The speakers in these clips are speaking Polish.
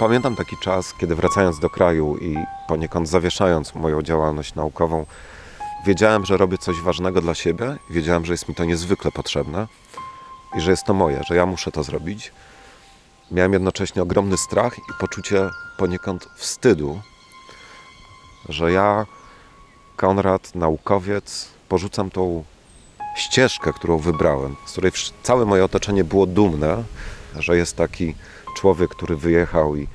Pamiętam taki czas, kiedy wracając do kraju i poniekąd zawieszając moją działalność naukową, wiedziałem, że robię coś ważnego dla siebie, wiedziałem, że jest mi to niezwykle potrzebne i że jest to moje, że ja muszę to zrobić. Miałem jednocześnie ogromny strach i poczucie poniekąd wstydu, że ja, Konrad, naukowiec, porzucam tą ścieżkę, którą wybrałem, z której całe moje otoczenie było dumne, że jest taki człowiek, który wyjechał i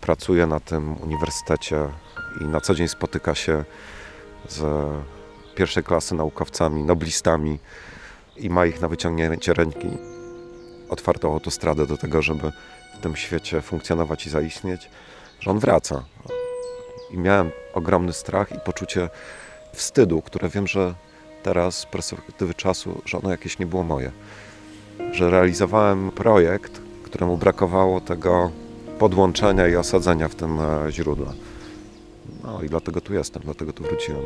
pracuje na tym uniwersytecie i na co dzień spotyka się z pierwszej klasy naukowcami, noblistami i ma ich na wyciągnięcie ręki otwartą autostradę do tego, żeby w tym świecie funkcjonować i zaistnieć, że on wraca. I miałem ogromny strach i poczucie wstydu, które wiem, że teraz z perspektywy czasu, że ono jakieś nie było moje. Że realizowałem projekt, któremu brakowało tego podłączenia i osadzenia w tym e, źródle. No i dlatego tu jestem, dlatego tu wróciłem.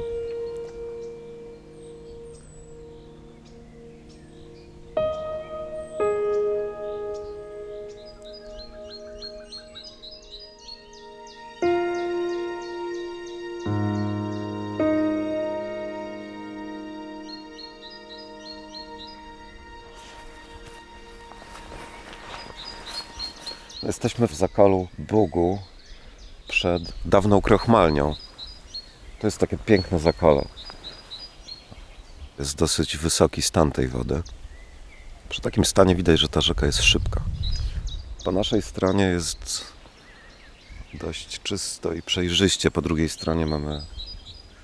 Jesteśmy w Zakolu Bugu przed dawną krochmalnią. To jest takie piękne zakole. Jest dosyć wysoki stan tej wody. Przy takim stanie widać, że ta rzeka jest szybka. Po naszej stronie jest dość czysto i przejrzyście. Po drugiej stronie mamy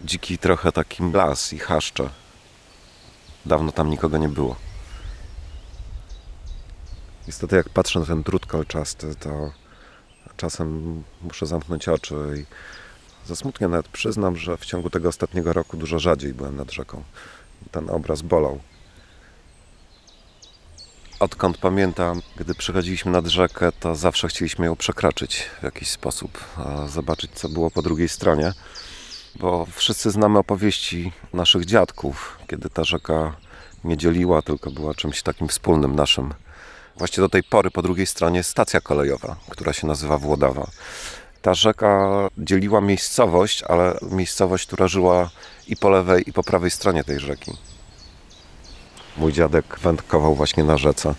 dziki trochę taki las i chaszcze. Dawno tam nikogo nie było. Niestety jak patrzę na ten drut kolczasty, to czasem muszę zamknąć oczy i ze nawet przyznam, że w ciągu tego ostatniego roku dużo rzadziej byłem nad rzeką. Ten obraz bolał. Odkąd pamiętam, gdy przychodziliśmy nad rzekę, to zawsze chcieliśmy ją przekroczyć w jakiś sposób, zobaczyć co było po drugiej stronie, bo wszyscy znamy opowieści naszych dziadków, kiedy ta rzeka nie dzieliła, tylko była czymś takim wspólnym naszym. Właściwie do tej pory po drugiej stronie stacja kolejowa, która się nazywa Włodawa. Ta rzeka dzieliła miejscowość, ale miejscowość, która żyła i po lewej, i po prawej stronie tej rzeki. Mój dziadek wędkował właśnie na rzece.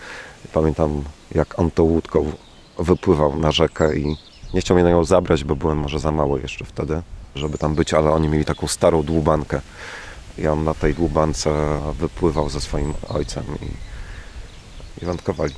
Pamiętam, jak on tą łódką wypływał na rzekę i nie chciał mnie na nią zabrać, bo byłem może za mały jeszcze wtedy, żeby tam być, ale oni mieli taką starą dłubankę. I on na tej dłubance wypływał ze swoim ojcem i, i wędkowali.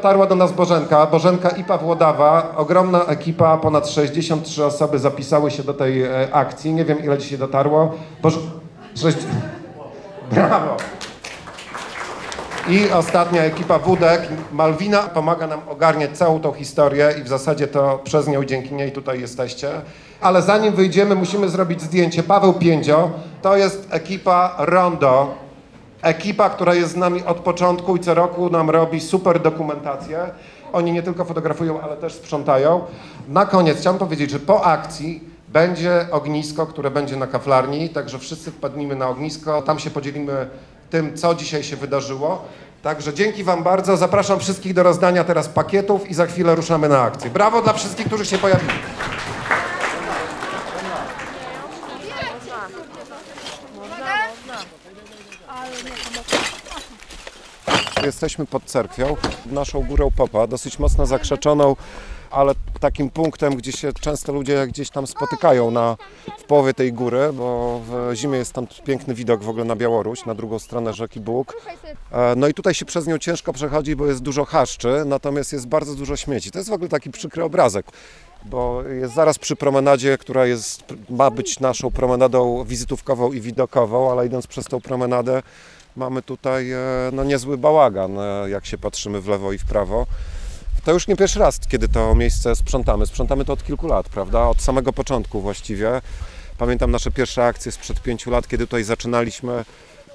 Dotarła do nas Bożenka, Bożenka i Pawłodawa, ogromna ekipa, ponad 63 osoby zapisały się do tej e, akcji. Nie wiem ile dzisiaj dotarło. Boż... Sześć... Brawo! I ostatnia ekipa Wódek, Malwina pomaga nam ogarniać całą tą historię i w zasadzie to przez nią, dzięki niej tutaj jesteście. Ale zanim wyjdziemy, musimy zrobić zdjęcie. Paweł Piędzio, to jest ekipa Rondo, Ekipa, która jest z nami od początku i co roku nam robi super dokumentację. Oni nie tylko fotografują, ale też sprzątają. Na koniec chciałem powiedzieć, że po akcji będzie ognisko, które będzie na kaflarni, także wszyscy wpadnijmy na ognisko, tam się podzielimy tym, co dzisiaj się wydarzyło. Także dzięki Wam bardzo. Zapraszam wszystkich do rozdania teraz pakietów i za chwilę ruszamy na akcję. Brawo dla wszystkich, którzy się pojawili. Jesteśmy pod cerkwią, naszą górą Popa, dosyć mocno zakrzeczoną, ale takim punktem, gdzie się często ludzie gdzieś tam spotykają na, w połowie tej góry, bo w zimie jest tam piękny widok w ogóle na Białoruś, na drugą stronę rzeki Bóg. E, No i tutaj się przez nią ciężko przechodzi, bo jest dużo chaszczy, natomiast jest bardzo dużo śmieci. To jest w ogóle taki przykry obrazek, bo jest zaraz przy promenadzie, która jest, ma być naszą promenadą wizytówkową i widokową, ale idąc przez tą promenadę mamy tutaj e, no, niezły bałagan, e, jak się patrzymy w lewo i w prawo. To już nie pierwszy raz, kiedy to miejsce sprzątamy. Sprzątamy to od kilku lat, prawda? Od samego początku właściwie. Pamiętam nasze pierwsze akcje sprzed pięciu lat, kiedy tutaj zaczynaliśmy,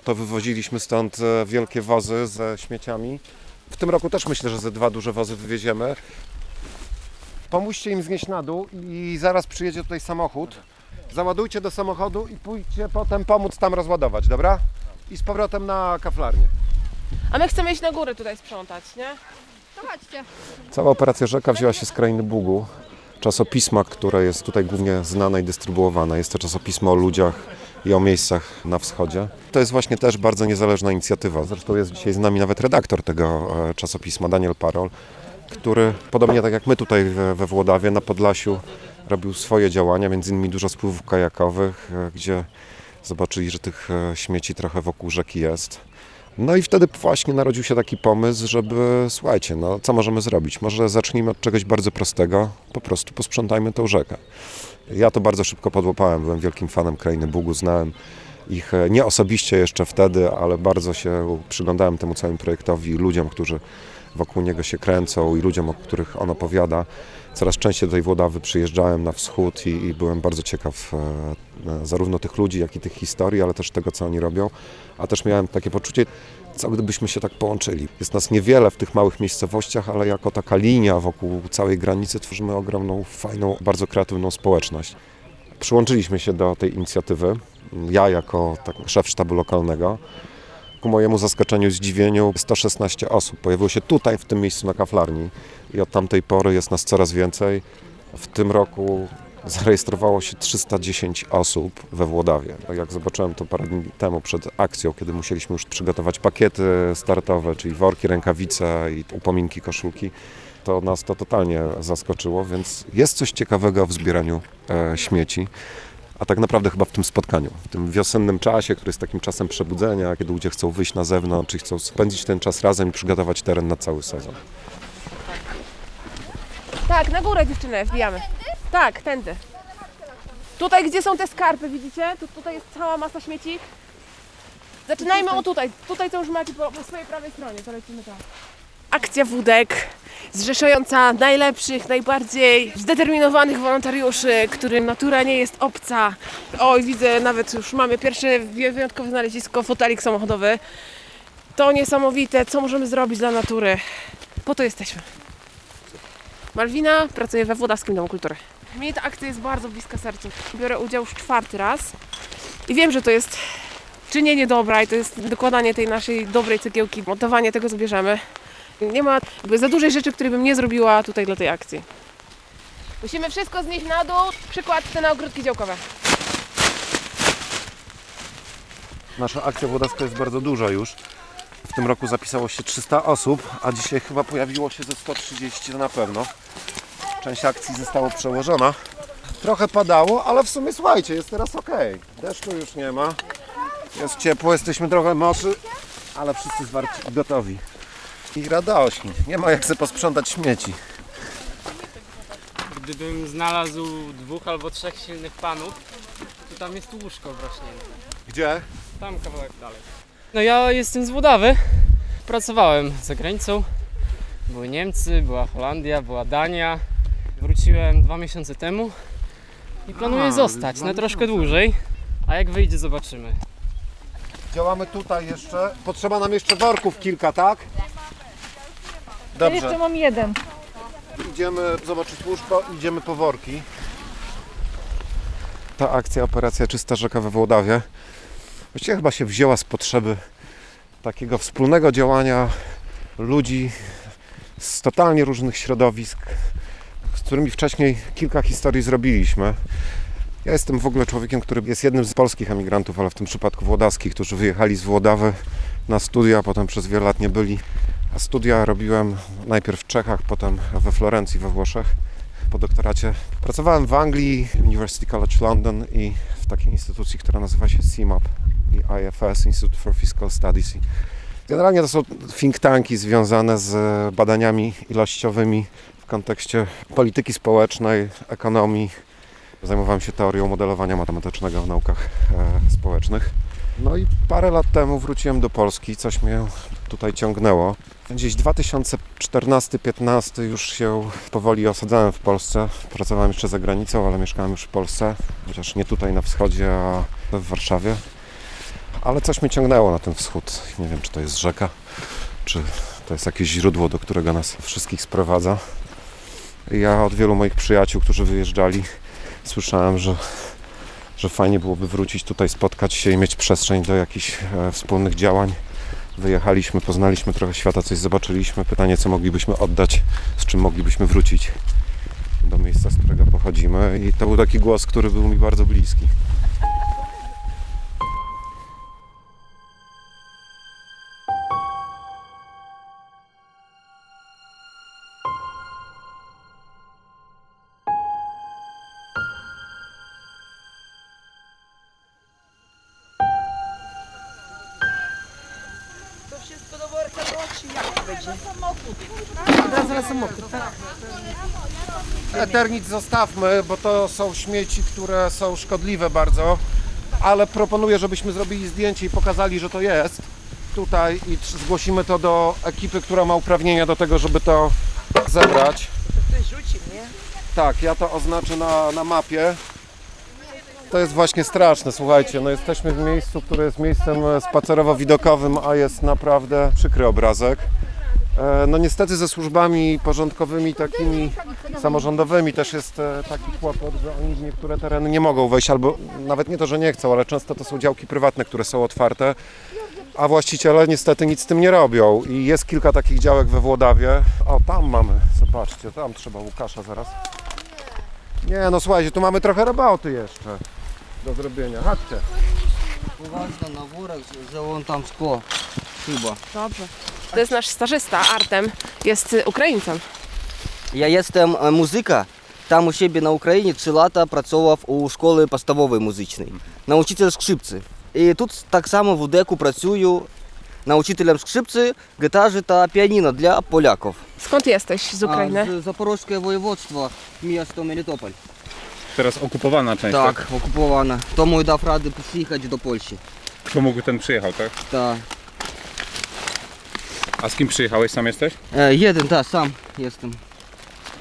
to wywoziliśmy stąd e, wielkie wozy ze śmieciami. W tym roku też myślę, że ze dwa duże wozy wywieziemy. Pomóżcie im znieść na dół i zaraz przyjedzie tutaj samochód. Załadujcie do samochodu i pójdźcie potem pomóc tam rozładować, dobra? I z powrotem na kaflarnię. A my chcemy iść na górę tutaj sprzątać, nie? To chodźcie. Cała operacja Rzeka wzięła się z krainy Bugu, czasopisma, które jest tutaj głównie znane i dystrybuowane. Jest to czasopismo o ludziach i o miejscach na wschodzie. To jest właśnie też bardzo niezależna inicjatywa. Zresztą jest dzisiaj z nami nawet redaktor tego e, czasopisma, Daniel Parol, który podobnie tak jak my tutaj we, Włodawie, na Podlasiu robił swoje działania, między innymi dużo spływów kajakowych, e, gdzie zobaczyli, że tych e, śmieci trochę wokół rzeki jest. No i wtedy właśnie narodził się taki pomysł, żeby słuchajcie, no co możemy zrobić? Może zacznijmy od czegoś bardzo prostego, po prostu posprzątajmy tą rzekę. Ja to bardzo szybko podłapałem, byłem wielkim fanem Krainy Bugu, znałem ich e, nie osobiście jeszcze wtedy, ale bardzo się przyglądałem temu całemu projektowi, ludziom, którzy wokół niego się kręcą i ludziom, o których on opowiada. Coraz częściej do tej Włodawy przyjeżdżałem na wschód i, i byłem bardzo ciekaw e, e, zarówno tych ludzi, jak i tych historii, ale też tego, co oni robią. A też miałem takie poczucie, co gdybyśmy się tak połączyli. Jest nas niewiele w tych małych miejscowościach, ale jako taka linia wokół całej granicy tworzymy ogromną, fajną, bardzo kreatywną społeczność. Przyłączyliśmy się do tej inicjatywy. Ja jako tak, szef sztabu lokalnego. Ku mojemu zaskoczeniu zdziwieniu 116 osób pojawiło się tutaj, w tym miejscu na kaflarni i od tamtej pory jest nas coraz więcej. W tym roku zarejestrowało się 310 osób we Włodawie. Tak Jak zobaczyłem to parę dni temu przed akcją, kiedy musieliśmy już przygotować pakiety startowe, czyli worki, rękawice i upominki, koszulki, to nas to totalnie zaskoczyło, więc jest coś ciekawego w zbieraniu e, śmieci. A tak naprawdę chyba w tym spotkaniu, w tym wiosennym czasie, który jest takim czasem przebudzenia, kiedy ludzie chcą wyjść na zewnątrz i chcą spędzić ten czas razem i przygotować teren na cały sezon. Tak, na górę dziewczyny wbijamy. Tak, tędy. Tutaj, gdzie są te skarpy, widzicie? Tu, tutaj jest cała masa śmieci. Zaczynajmy o tutaj. Tutaj to już macie po, po swojej prawej stronie, to lecimy tam. Akcja wódek zrzeszająca najlepszych, najbardziej zdeterminowanych wolontariuszy, którym natura nie jest obca. Oj, widzę, nawet już mamy pierwsze wy- wyjątkowe znalezisko, fotelik samochodowy. To niesamowite, co możemy zrobić dla natury. Po to jesteśmy. Malwina pracuje we Włodawskim Domu Kultury. Mnie ta akcja jest bardzo bliska sercu. Biorę udział już czwarty raz i wiem, że to jest czynienie dobra i to jest dokładanie tej naszej dobrej cegiełki, montowanie tego, co bierzemy. Nie ma za dużej rzeczy, której bym nie zrobiła tutaj dla tej akcji. Musimy wszystko znieść na dół, przykład te na ogródki działkowe. Nasza akcja włodawska jest bardzo duża już. W tym roku zapisało się 300 osób, a dzisiaj chyba pojawiło się ze 130 to na pewno. Część akcji została przełożona. Trochę padało, ale w sumie słuchajcie, jest teraz ok. Deszczu już nie ma. Jest ciepło, jesteśmy trochę moczy, ale wszyscy zwarci i gotowi. I radośni. Nie ma jak sobie posprzątać śmieci. Gdybym znalazł dwóch albo trzech silnych panów, to tam jest łóżko wrośnięte. Gdzie? Tam kawałek dalej. No ja jestem z Włodawy. Pracowałem za granicą. Były Niemcy, była Holandia, była Dania. Wróciłem dwa miesiące temu i planuję A, zostać na troszkę miesiące. dłużej. A jak wyjdzie, zobaczymy. Działamy tutaj jeszcze. Potrzeba nam jeszcze worków kilka, tak? Dobrze. Jeszcze mam jeden. Idziemy zobaczyć łóżko, idziemy po worki. Ta akcja, operacja Czysta Rzeka we Włodawie, właściwie chyba się wzięła z potrzeby takiego wspólnego działania ludzi z totalnie różnych środowisk, z którymi wcześniej kilka historii zrobiliśmy. Ja jestem w ogóle człowiekiem, który jest jednym z polskich emigrantów, ale w tym przypadku włodaskich, którzy wyjechali z Włodawy na studia, potem przez wiele lat nie byli. Studia robiłem najpierw w Czechach, potem we Florencji, we Włoszech. Po doktoracie pracowałem w Anglii, University College London i w takiej instytucji, która nazywa się CIMAP i IFS, Institute for Fiscal Studies. Generalnie to są think tanki związane z badaniami ilościowymi w kontekście polityki społecznej, ekonomii. Zajmowałem się teorią modelowania matematycznego w naukach e, społecznych. No i parę lat temu wróciłem do Polski, coś mnie tutaj ciągnęło. Gdzieś 2014-15 już się powoli osadzałem w Polsce. Pracowałem jeszcze za granicą, ale mieszkałem już w Polsce, chociaż nie tutaj na wschodzie, a w Warszawie. Ale coś mnie ciągnęło na ten wschód. Nie wiem, czy to jest rzeka, czy to jest jakieś źródło, do którego nas wszystkich sprowadza. Ja od wielu moich przyjaciół, którzy wyjeżdżali, słyszałem, że, że fajnie byłoby wrócić tutaj, spotkać się i mieć przestrzeń do jakichś e, wspólnych działań. Wyjechaliśmy, poznaliśmy trochę świata, coś zobaczyliśmy. Pytanie, co moglibyśmy oddać, z czym moglibyśmy wrócić do miejsca, z którego pochodzimy. I to był taki głos, który był mi bardzo bliski. Eternit zostawmy, bo to są śmieci, które są szkodliwe bardzo, ale proponuję, żebyśmy zrobili zdjęcie i pokazali, że to jest tutaj i zgłosimy to do ekipy, która ma uprawnienia do tego, żeby to zebrać. Tak, ja to oznaczę na, na mapie. To jest właśnie straszne, słuchajcie, no jesteśmy w miejscu, które jest miejscem e, spacerowo-widokowym, a jest naprawdę przykry obrazek. E, no niestety ze służbami porządkowymi, takimi samorządowymi też jest e, taki kłopot, że oni w niektóre tereny nie mogą wejść, albo nawet nie to, że nie chcą, ale często to są działki prywatne, które są otwarte, a właściciele niestety nic z tym nie robią. I jest kilka takich działek we Włodawie. O, tam mamy, zobaczcie, tam trzeba Łukasza zaraz. Nie, no słuchajcie, tu mamy trochę roboty jeszcze do zrobienia. Chodźcie. Uważna na wórek, że on tam szkło. Chyba. Dobrze. To jest nasz stażysta, Artem. Jest y, Ukraińcem. Я jestem е, музика. Там у себе на Україні 3 лата працював у школі поставової музичної. На учителя скрипці. І тут так само в УДЕКу працюю научителем скрипці, гітари та піаніно для поляків. Skąd jesteś z Ukrainy? А, з Запорозьке воєводство, місто Мелітополь. Teraz okupowana część. Так, окуповано. Тому й дав ради приїхати до Польщі. Pomógł ten przyjechał, tak? Так. A z kim przyjechałeś? Sam jesteś? E, jeden, tak, sam jestem.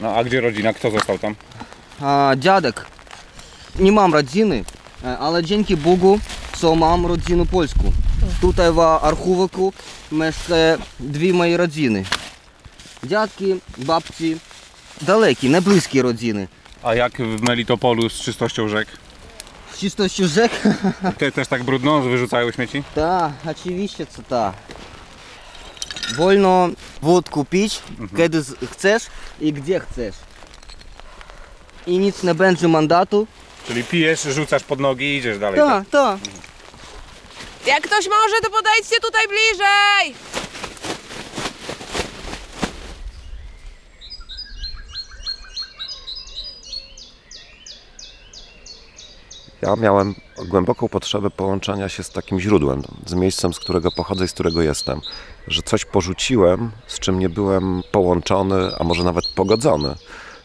No a gdzie rodzina? Kto został tam? A, dziadek. Nie mam rodziny, e, ale dzięki Bogu, co mam rodzinę polską. Tutaj w Archówku mieszka dwie moje rodziny. Dziadki, babci, dalekie, nie bliskie rodziny. A jak w Melitopolu z czystością rzek? Z czystością rzek? Te, też tak brudno, że wyrzucają śmieci? Tak, oczywiście, co tak wolno wódku pić, kiedy chcesz i gdzie chcesz. I nic nie będzie mandatu. Czyli pijesz, rzucasz pod nogi i idziesz dalej. Tak, tak. Jak ktoś może, to podejdźcie tutaj bliżej! Ja miałem głęboką potrzebę połączenia się z takim źródłem, z miejscem, z którego pochodzę i z którego jestem. Że coś porzuciłem, z czym nie byłem połączony, a może nawet pogodzony.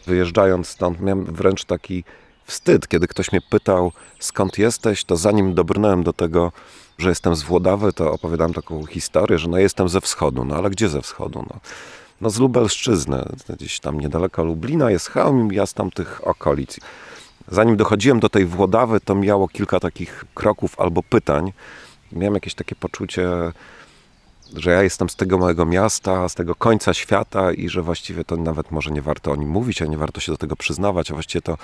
Wyjeżdżając stąd, miałem wręcz taki wstyd, kiedy ktoś mnie pytał, skąd jesteś, to zanim dobrnąłem do tego, że jestem z Włodawy, to opowiadałem taką historię, że no jestem ze wschodu. No ale gdzie ze wschodu? No, no z Lubelszczyzny, gdzieś tam niedaleko Lublina jest Chełm, ja z tamtych okolic. Zanim dochodziłem do tej Włodawy, to miało kilka takich kroków albo pytań. Miałem jakieś takie poczucie, że ja jestem z tego małego miasta, z tego końca świata i że właściwie to nawet może nie warto o nim mówić, a nie warto się do tego przyznawać, a właściwie to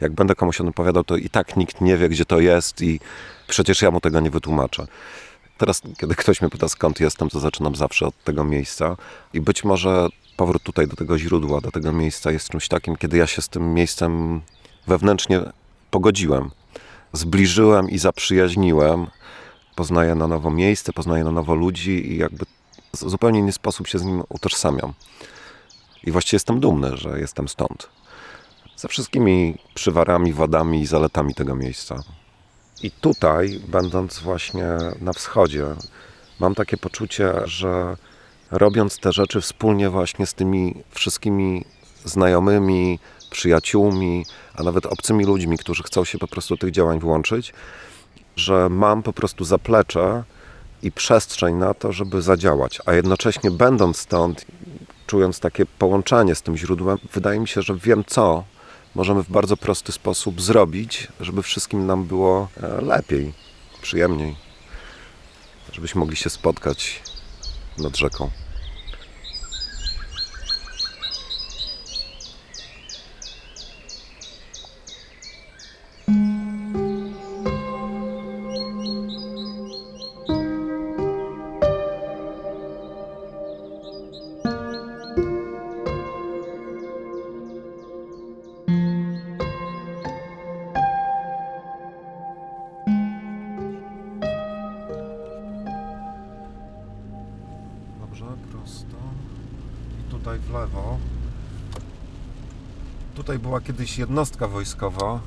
jak będę komuś o tym opowiadał, to i tak nikt nie wie, gdzie to jest i przecież ja mu tego nie wytłumaczę. Teraz, kiedy ktoś mnie pyta, skąd jestem, to zaczynam zawsze od tego miejsca i być może powrót tutaj do tego źródła, do tego miejsca jest czymś takim, kiedy ja się z tym miejscem wewnętrznie pogodziłem, zbliżyłem i zaprzyjaźniłem. Poznaję na nowo miejsce, poznaję na nowo ludzi i jakby zupełnie inny sposób się z nim utożsamiam. I właściwie jestem dumny, że jestem stąd. Ze wszystkimi przywarami, wadami i zaletami tego miejsca. I tutaj, będąc właśnie na wschodzie, mam takie poczucie, że robiąc te rzeczy wspólnie właśnie z tymi wszystkimi znajomymi, przyjaciółmi, a nawet obcymi ludźmi, którzy chcą się po prostu tych działań włączyć, że mam po prostu zaplecze, i przestrzeń na to, żeby zadziałać, a jednocześnie będąc stąd, czując takie połączenie z tym źródłem, wydaje mi się, że wiem co możemy w bardzo prosty sposób zrobić, żeby wszystkim nam było e, lepiej, przyjemniej, żebyśmy mogli się spotkać nad rzeką. Jednostka wojskowa,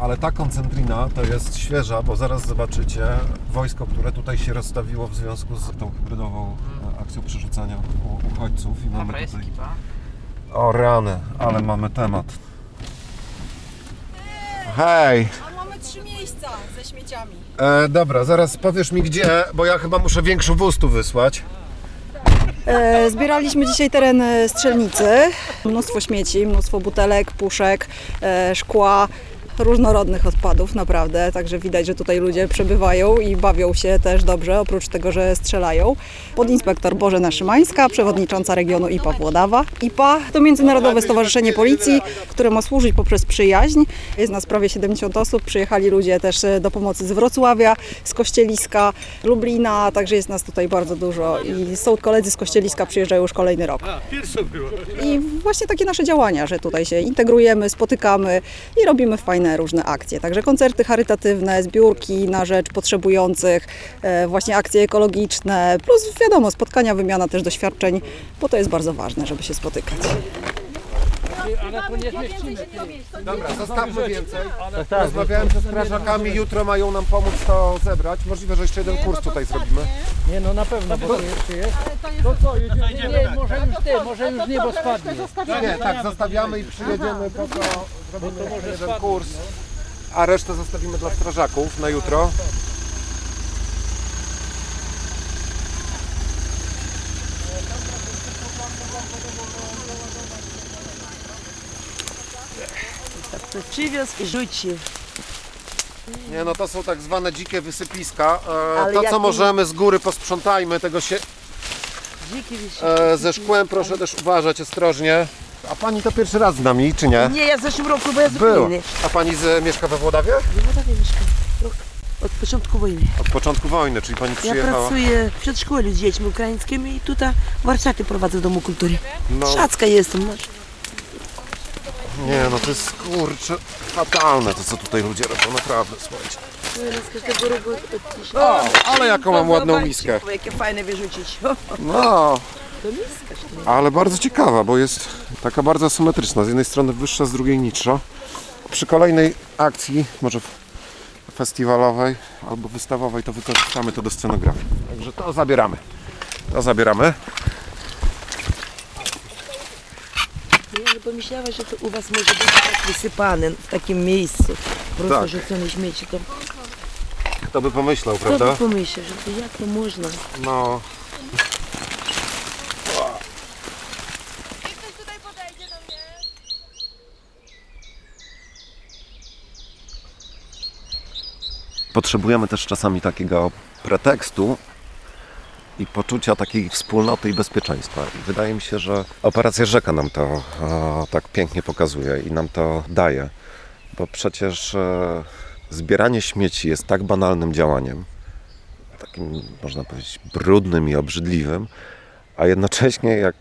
ale ta koncentrina to jest świeża, bo zaraz zobaczycie wojsko, które tutaj się rozstawiło w związku z tą hybrydową e, akcją przerzucania uchodźców. I mamy tutaj... O rany, ale mamy temat. Hej! A mamy trzy miejsca ze śmieciami. E, dobra, zaraz powiesz mi gdzie, bo ja chyba muszę większy wóz tu wysłać. E, zbieraliśmy dzisiaj teren e, strzelnicy. Mnóstwo śmieci, mnóstwo butelek, puszek, e, szkła. Różnorodnych odpadów, naprawdę. Także widać, że tutaj ludzie przebywają i bawią się też dobrze, oprócz tego, że strzelają. Podinspektor Bożena Szymańska, przewodnicząca regionu IPA Włodawa. IPA to Międzynarodowe Stowarzyszenie Policji, które ma służyć poprzez przyjaźń. Jest nas prawie 70 osób. Przyjechali ludzie też e, do pomocy z Wrocławia, z Kościeliska, Lublina, także jest nas tutaj bardzo dużo. I są koledzy z Kościeliska, przyjeżdżają już kolejny rok. I właśnie takie nasze działania, że tutaj się integrujemy, spotykamy i robimy fajne różne akcje. Także koncerty charytatywne, zbiórki na rzecz potrzebujących, e, właśnie akcje ekologiczne, plus wiadomo, spotkania, wymiana też doświadczeń, bo to jest bardzo ważne, żeby się spotykać. Dobra, zostawmy więcej. Rozmawiałem ze strażakami, jutro mają nam pomóc to zebrać. Możliwe, że jeszcze jeden kurs tutaj zrobimy. Nie no na pewno, bo to jeszcze jest. To co, jedziemy? Nie, nie, może już ty, może już niebo spadnie. Nie, tak, zostawiamy i przyjedziemy po to, zrobimy jeszcze jeden kurs. A resztę zostawimy dla strażaków na jutro. Przywiózł i rzucił. Nie, no to są tak zwane dzikie wysypiska. E, Ale to, jak co możemy z góry posprzątajmy, tego się Dziki wisi. e, ze szkłem proszę też uważać ostrożnie. A pani to pierwszy raz z nami, czy nie? Nie, ja w zeszłym roku, bo ja z. Ukrainy. A pani z, mieszka we Włodawie? Ja w Wodawie mieszkam. Rok. Od początku wojny. Od początku wojny, czyli pani Ja przyjechała. pracuję w przedszkolu z dziećmi ukraińskimi i tutaj warsztaty prowadzę w Domu Kultury. No, Szacka jestem. No. Nie, no to jest kurczę fatalne to, co tutaj ludzie robią, naprawdę, słuchajcie. Z każdego O, ale jaką mam ładną miskę. Jakie fajne wyrzucić. No, To miska. ale bardzo ciekawa, bo jest taka bardzo symetryczna. Z jednej strony wyższa, z drugiej niższa. Przy kolejnej akcji, może festiwalowej albo wystawowej, to wykorzystamy to do scenografii. Także to zabieramy. To zabieramy. Ja nie pomyślała, że to u was może być tak wysypane w takim miejscu. Prosto Tak. rzucone śmieci. To Kto by pomyślał, kto by prawda? pomyślał, że to jak to można? No, Potrzebujemy też czasami takiego pretekstu i poczucia takiej wspólnoty i bezpieczeństwa. I wydaje mi się, że operacja Rzeka nam to e, tak pięknie pokazuje i nam to daje. Bo przecież e, zbieranie śmieci jest tak banalnym działaniem, takim można powiedzieć brudnym i obrzydliwym, a jednocześnie jak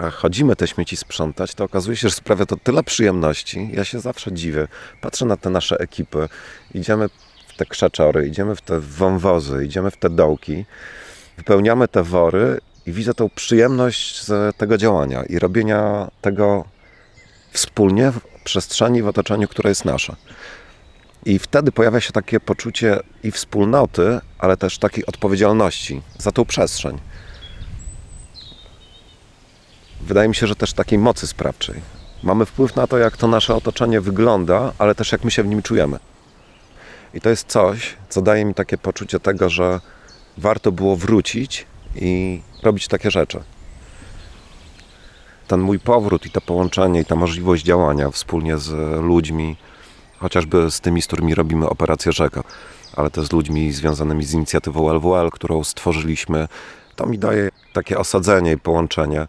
e, chodzimy te śmieci sprzątać, to okazuje się, że sprawia to tyle przyjemności. Ja się zawsze dziwię. Patrzę na te nasze ekipy, idziemy w te krzaczory, idziemy w te wąwozy, idziemy w te dołki, wypełniamy te wory i widzę tą przyjemność z tego działania i robienia tego wspólnie w przestrzeni, w otoczeniu, które jest nasze. I wtedy pojawia się takie poczucie i wspólnoty, ale też takiej odpowiedzialności za tą przestrzeń. Wydaje mi się, że też takiej mocy sprawczej. Mamy wpływ na to, jak to nasze otoczenie wygląda, ale też jak my się w nim czujemy. I to jest coś, co daje mi takie poczucie tego, że warto było wrócić i robić takie rzeczy. Ten mój powrót i to połączenie i ta możliwość działania wspólnie z ludźmi, chociażby z tymi, z którymi robimy operację Rzeka, ale też z ludźmi związanymi z inicjatywą LWL, którą stworzyliśmy, to mi daje takie osadzenie i połączenie.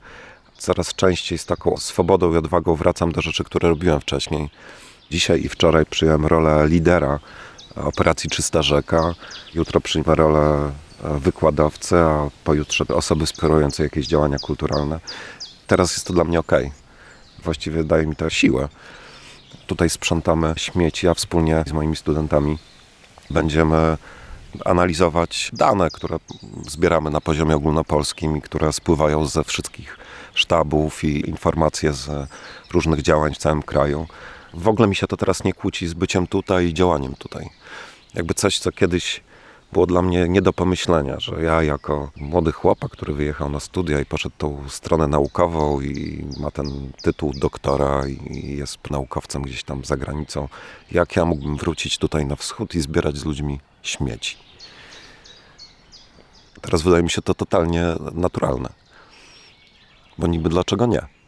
Coraz częściej z taką swobodą i odwagą wracam do rzeczy, które robiłem wcześniej. Dzisiaj i wczoraj przyjąłem rolę lidera operacji Czysta Rzeka. Jutro przyjmę rolę wykładowcy, a pojutrze osoby wspierającej jakieś działania kulturalne. Teraz jest to dla mnie ok. Właściwie daje mi to siłę. Tutaj sprzątamy śmieci, a wspólnie z moimi studentami będziemy analizować dane, które zbieramy na poziomie ogólnopolskim i które spływają ze wszystkich sztabów i informacje z różnych działań w całym kraju. W ogóle mi się to teraz nie kłóci z byciem tutaj i działaniem tutaj. Jakby coś, co kiedyś było dla mnie nie do pomyślenia, że ja jako młody chłopak, który wyjechał na studia i poszedł tą stronę naukową i ma ten tytuł doktora i jest naukowcem gdzieś tam za granicą, jak ja mógłbym wrócić tutaj na wschód i zbierać z ludźmi śmieci. Teraz wydaje mi się to totalnie naturalne. Bo niby dlaczego nie?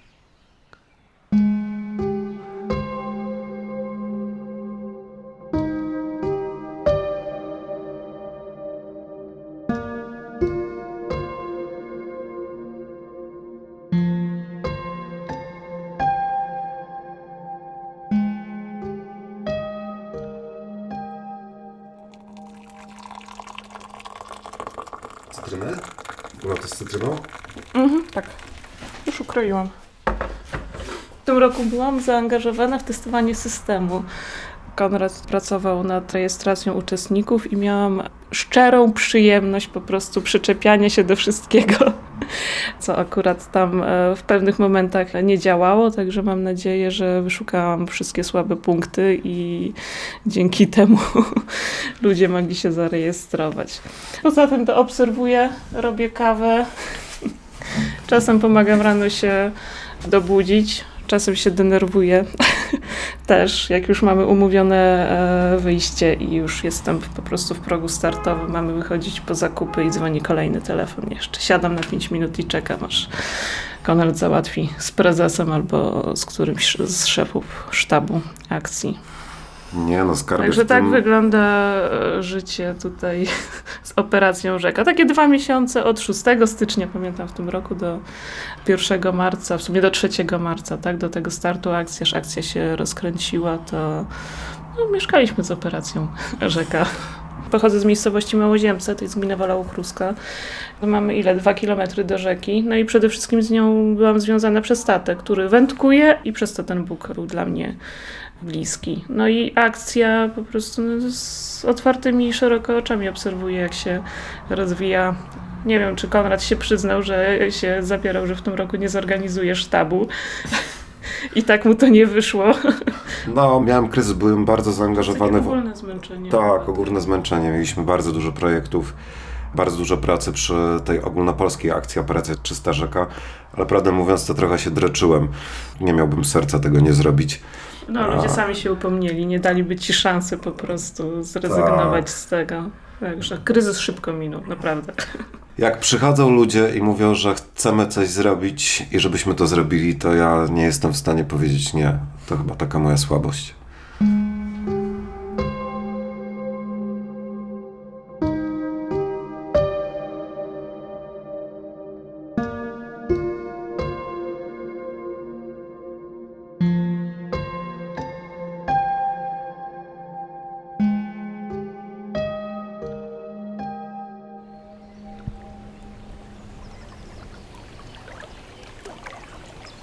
To z cytryną? Mhm, tak. Już ukroiłam. W tym roku byłam zaangażowana w testowanie systemu. Konrad pracował nad rejestracją uczestników i miałam szczerą przyjemność po prostu przyczepiania się do wszystkiego, co akurat tam e, w pewnych momentach nie działało, także mam nadzieję, że wyszukałam wszystkie słabe punkty i dzięki temu ludzie mogli się zarejestrować. Poza tym to obserwuję, robię kawę, czasem pomagam rano się dobudzić, czasem się denerwuję też, jak już mamy umówione e, wyjście i już jestem po prostu w progu startowym, mamy wychodzić po zakupy i dzwoni kolejny telefon jeszcze. Siadam na 5 minut i czekam, aż Konrad załatwi z prezesem albo z którymś z szefów sztabu akcji. Nie no, skarby Także tak tym... wygląda e, życie tutaj z operacją Rzeka. Takie dwa miesiące od 6 stycznia, pamiętam w tym roku, do 1 marca, w sumie do 3 marca, tak, do tego startu akcji, aż akcja się rozkręciła, to no, mieszkaliśmy z operacją Rzeka. Pochodzę z miejscowości Małoziemce, to jest gmina Wola-Ukruska. Mamy ile? Dwa kilometry do rzeki. No i przede wszystkim z nią byłam związana przez statek, który wędkuje i przez to ten Bóg był dla mnie bliski. No i akcja po prostu z otwartymi szeroko oczami obserwuję, jak się rozwija. Nie wiem, czy Konrad się przyznał, że się zapierał, że w tym roku nie zorganizuje sztabu. I tak mu to nie wyszło. No, miałem kryzys, byłem bardzo zaangażowany Takie ogólne zmęczenie. Tak, ogólne zmęczenie. Mieliśmy bardzo dużo projektów, bardzo dużo pracy przy tej ogólnopolskiej akcji Operacja Czysta Rzeka, ale prawdę mówiąc to trochę się dreczyłem. Nie miałbym serca tego nie zrobić. No, ludzie sami się upomnieli, nie daliby ci szansy po prostu zrezygnować Tak. z tego. Także kryzys szybko minął, naprawdę. Jak przychodzą ludzie i mówią, że chcemy coś zrobić i żebyśmy to zrobili, to ja nie jestem w stanie powiedzieć nie. To chyba taka moja słabość.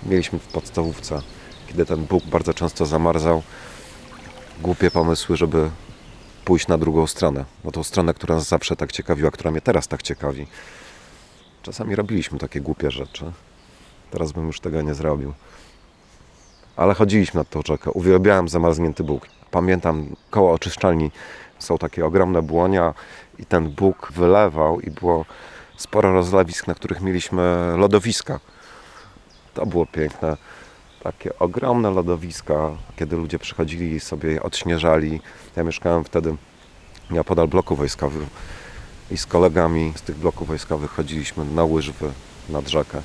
Mieliśmy w podstawówce, kiedy ten Bóg bardzo często zamarzał, głupie pomysły, żeby pójść na drugą stronę. Na tą stronę, która nas zawsze tak ciekawiła, która mnie teraz tak ciekawi. Czasami robiliśmy takie głupie rzeczy. Teraz bym już tego nie zrobił. Ale chodziliśmy nad tą rzekę. Uwielbiałem zamarznięty Bóg. Pamiętam, koło oczyszczalni są takie ogromne błonia i ten Bóg wylewał i było sporo rozlewisk, na których mieliśmy lodowiska. To było piękne. Takie ogromne lodowiska, kiedy ludzie przychodzili i sobie je odśnieżali. Ja mieszkałem wtedy nieopodal bloku wojskowego i z kolegami z tych bloków wojskowych chodziliśmy na łyżwy nad rzekę.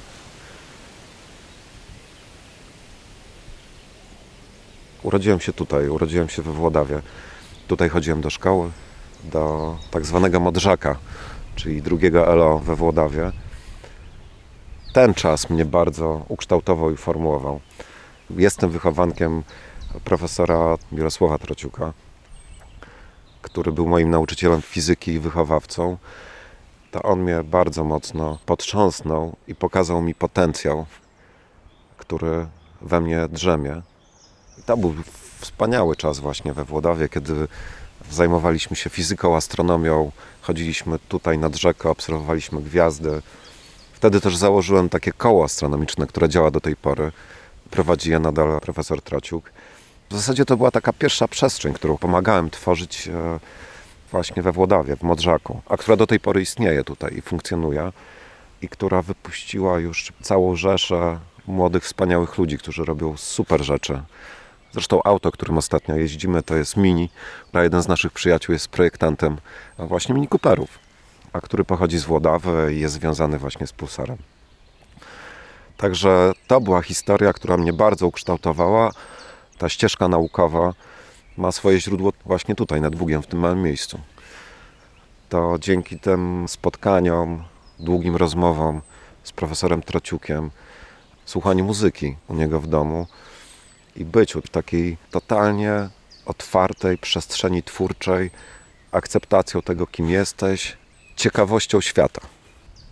Urodziłem się tutaj, urodziłem się we Włodawie. Tutaj chodziłem do szkoły, do tak zwanego Modrzaka, czyli drugiego ELO we Włodawie. Ten czas mnie bardzo ukształtował i formułował. Jestem wychowankiem profesora Mirosława Trociuka, który był moim nauczycielem fizyki i wychowawcą. To on mnie bardzo mocno potrząsnął i pokazał mi potencjał, który we mnie drzemie. I to był wspaniały czas właśnie we Włodawie, kiedy zajmowaliśmy się fizyką, astronomią, chodziliśmy tutaj nad rzekę, obserwowaliśmy gwiazdy. Wtedy też założyłem takie koło astronomiczne, które działa do tej pory. Prowadzi je nadal profesor Trociuk. W zasadzie to była taka pierwsza przestrzeń, którą pomagałem tworzyć e, właśnie we Włodawie, w Modrzaku, a która do tej pory istnieje tutaj i funkcjonuje i która wypuściła już całą rzeszę młodych, wspaniałych ludzi, którzy robią super rzeczy. Zresztą auto, którym ostatnio jeździmy, to jest Mini, a jeden z naszych przyjaciół jest projektantem właśnie Mini Cooperów, a który pochodzi z Włodawy i jest związany właśnie z Pulsarem. Także to była historia, która mnie bardzo ukształtowała. Ta ścieżka naukowa ma swoje źródło właśnie tutaj, nad Bugiem, w tym małym miejscu. To dzięki tym spotkaniom, długim rozmowom z profesorem Trociukiem, słuchaniu muzyki u niego w domu i byciu w takiej totalnie otwartej przestrzeni twórczej, akceptacją tego, kim jesteś, ciekawością świata.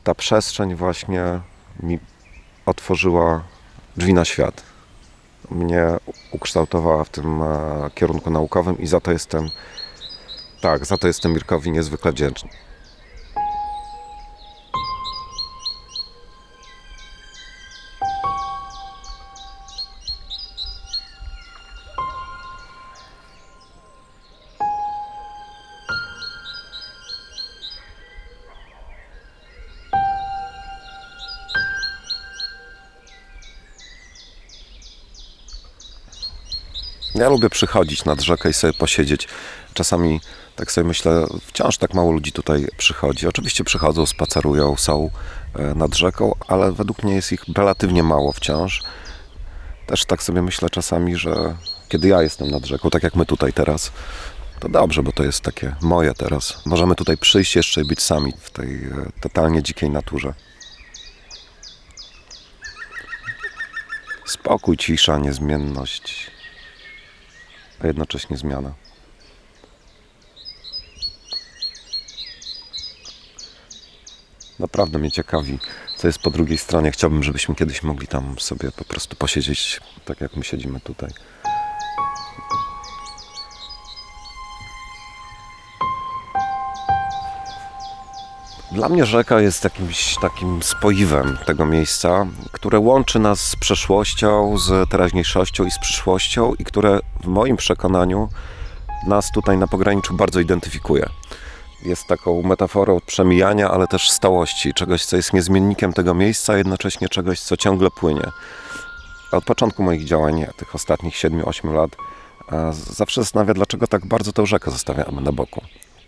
Ta przestrzeń właśnie mi otworzyła drzwi na świat. Mnie ukształtowała w tym e, kierunku naukowym i za to jestem, tak, za to jestem Mirkowi niezwykle wdzięczny. Ja lubię przychodzić nad rzekę i sobie posiedzieć. Czasami tak sobie myślę, wciąż tak mało ludzi tutaj przychodzi. Oczywiście przychodzą, spacerują, są e, nad rzeką, ale według mnie jest ich relatywnie mało wciąż. Też tak sobie myślę czasami, że kiedy ja jestem nad rzeką, tak jak my tutaj teraz, to dobrze, bo to jest takie moje teraz. Możemy tutaj przyjść jeszcze i być sami w tej e, totalnie dzikiej naturze. Spokój, cisza, niezmienność, a jednocześnie zmiana. Naprawdę mnie ciekawi, co jest po drugiej stronie. Chciałbym, żebyśmy kiedyś mogli tam sobie po prostu posiedzieć, tak jak my siedzimy tutaj. Dla mnie rzeka jest jakimś takim spoiwem tego miejsca, które łączy nas z przeszłością, z teraźniejszością i z przyszłością i które w moim przekonaniu nas tutaj na pograniczu bardzo identyfikuje. Jest taką metaforą przemijania, ale też stałości, czegoś, co jest niezmiennikiem tego miejsca, a jednocześnie czegoś, co ciągle płynie. Od początku moich działań, tych ostatnich 7-8 lat, e, zawsze zastanawia, dlaczego tak bardzo tę rzekę zostawiamy na boku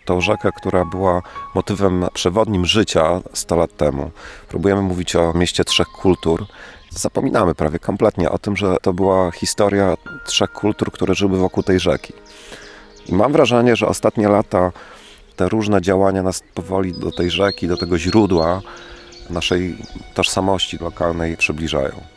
tą rzekę, która była motywem przewodnim życia 100 lat temu. Próbujemy mówić o mieście trzech kultur. Zapominamy prawie kompletnie o tym, że to była historia trzech kultur, które żyły wokół tej rzeki. I mam wrażenie, że ostatnie lata te różne działania nas powoli do tej rzeki, do tego źródła naszej tożsamości lokalnej przybliżają.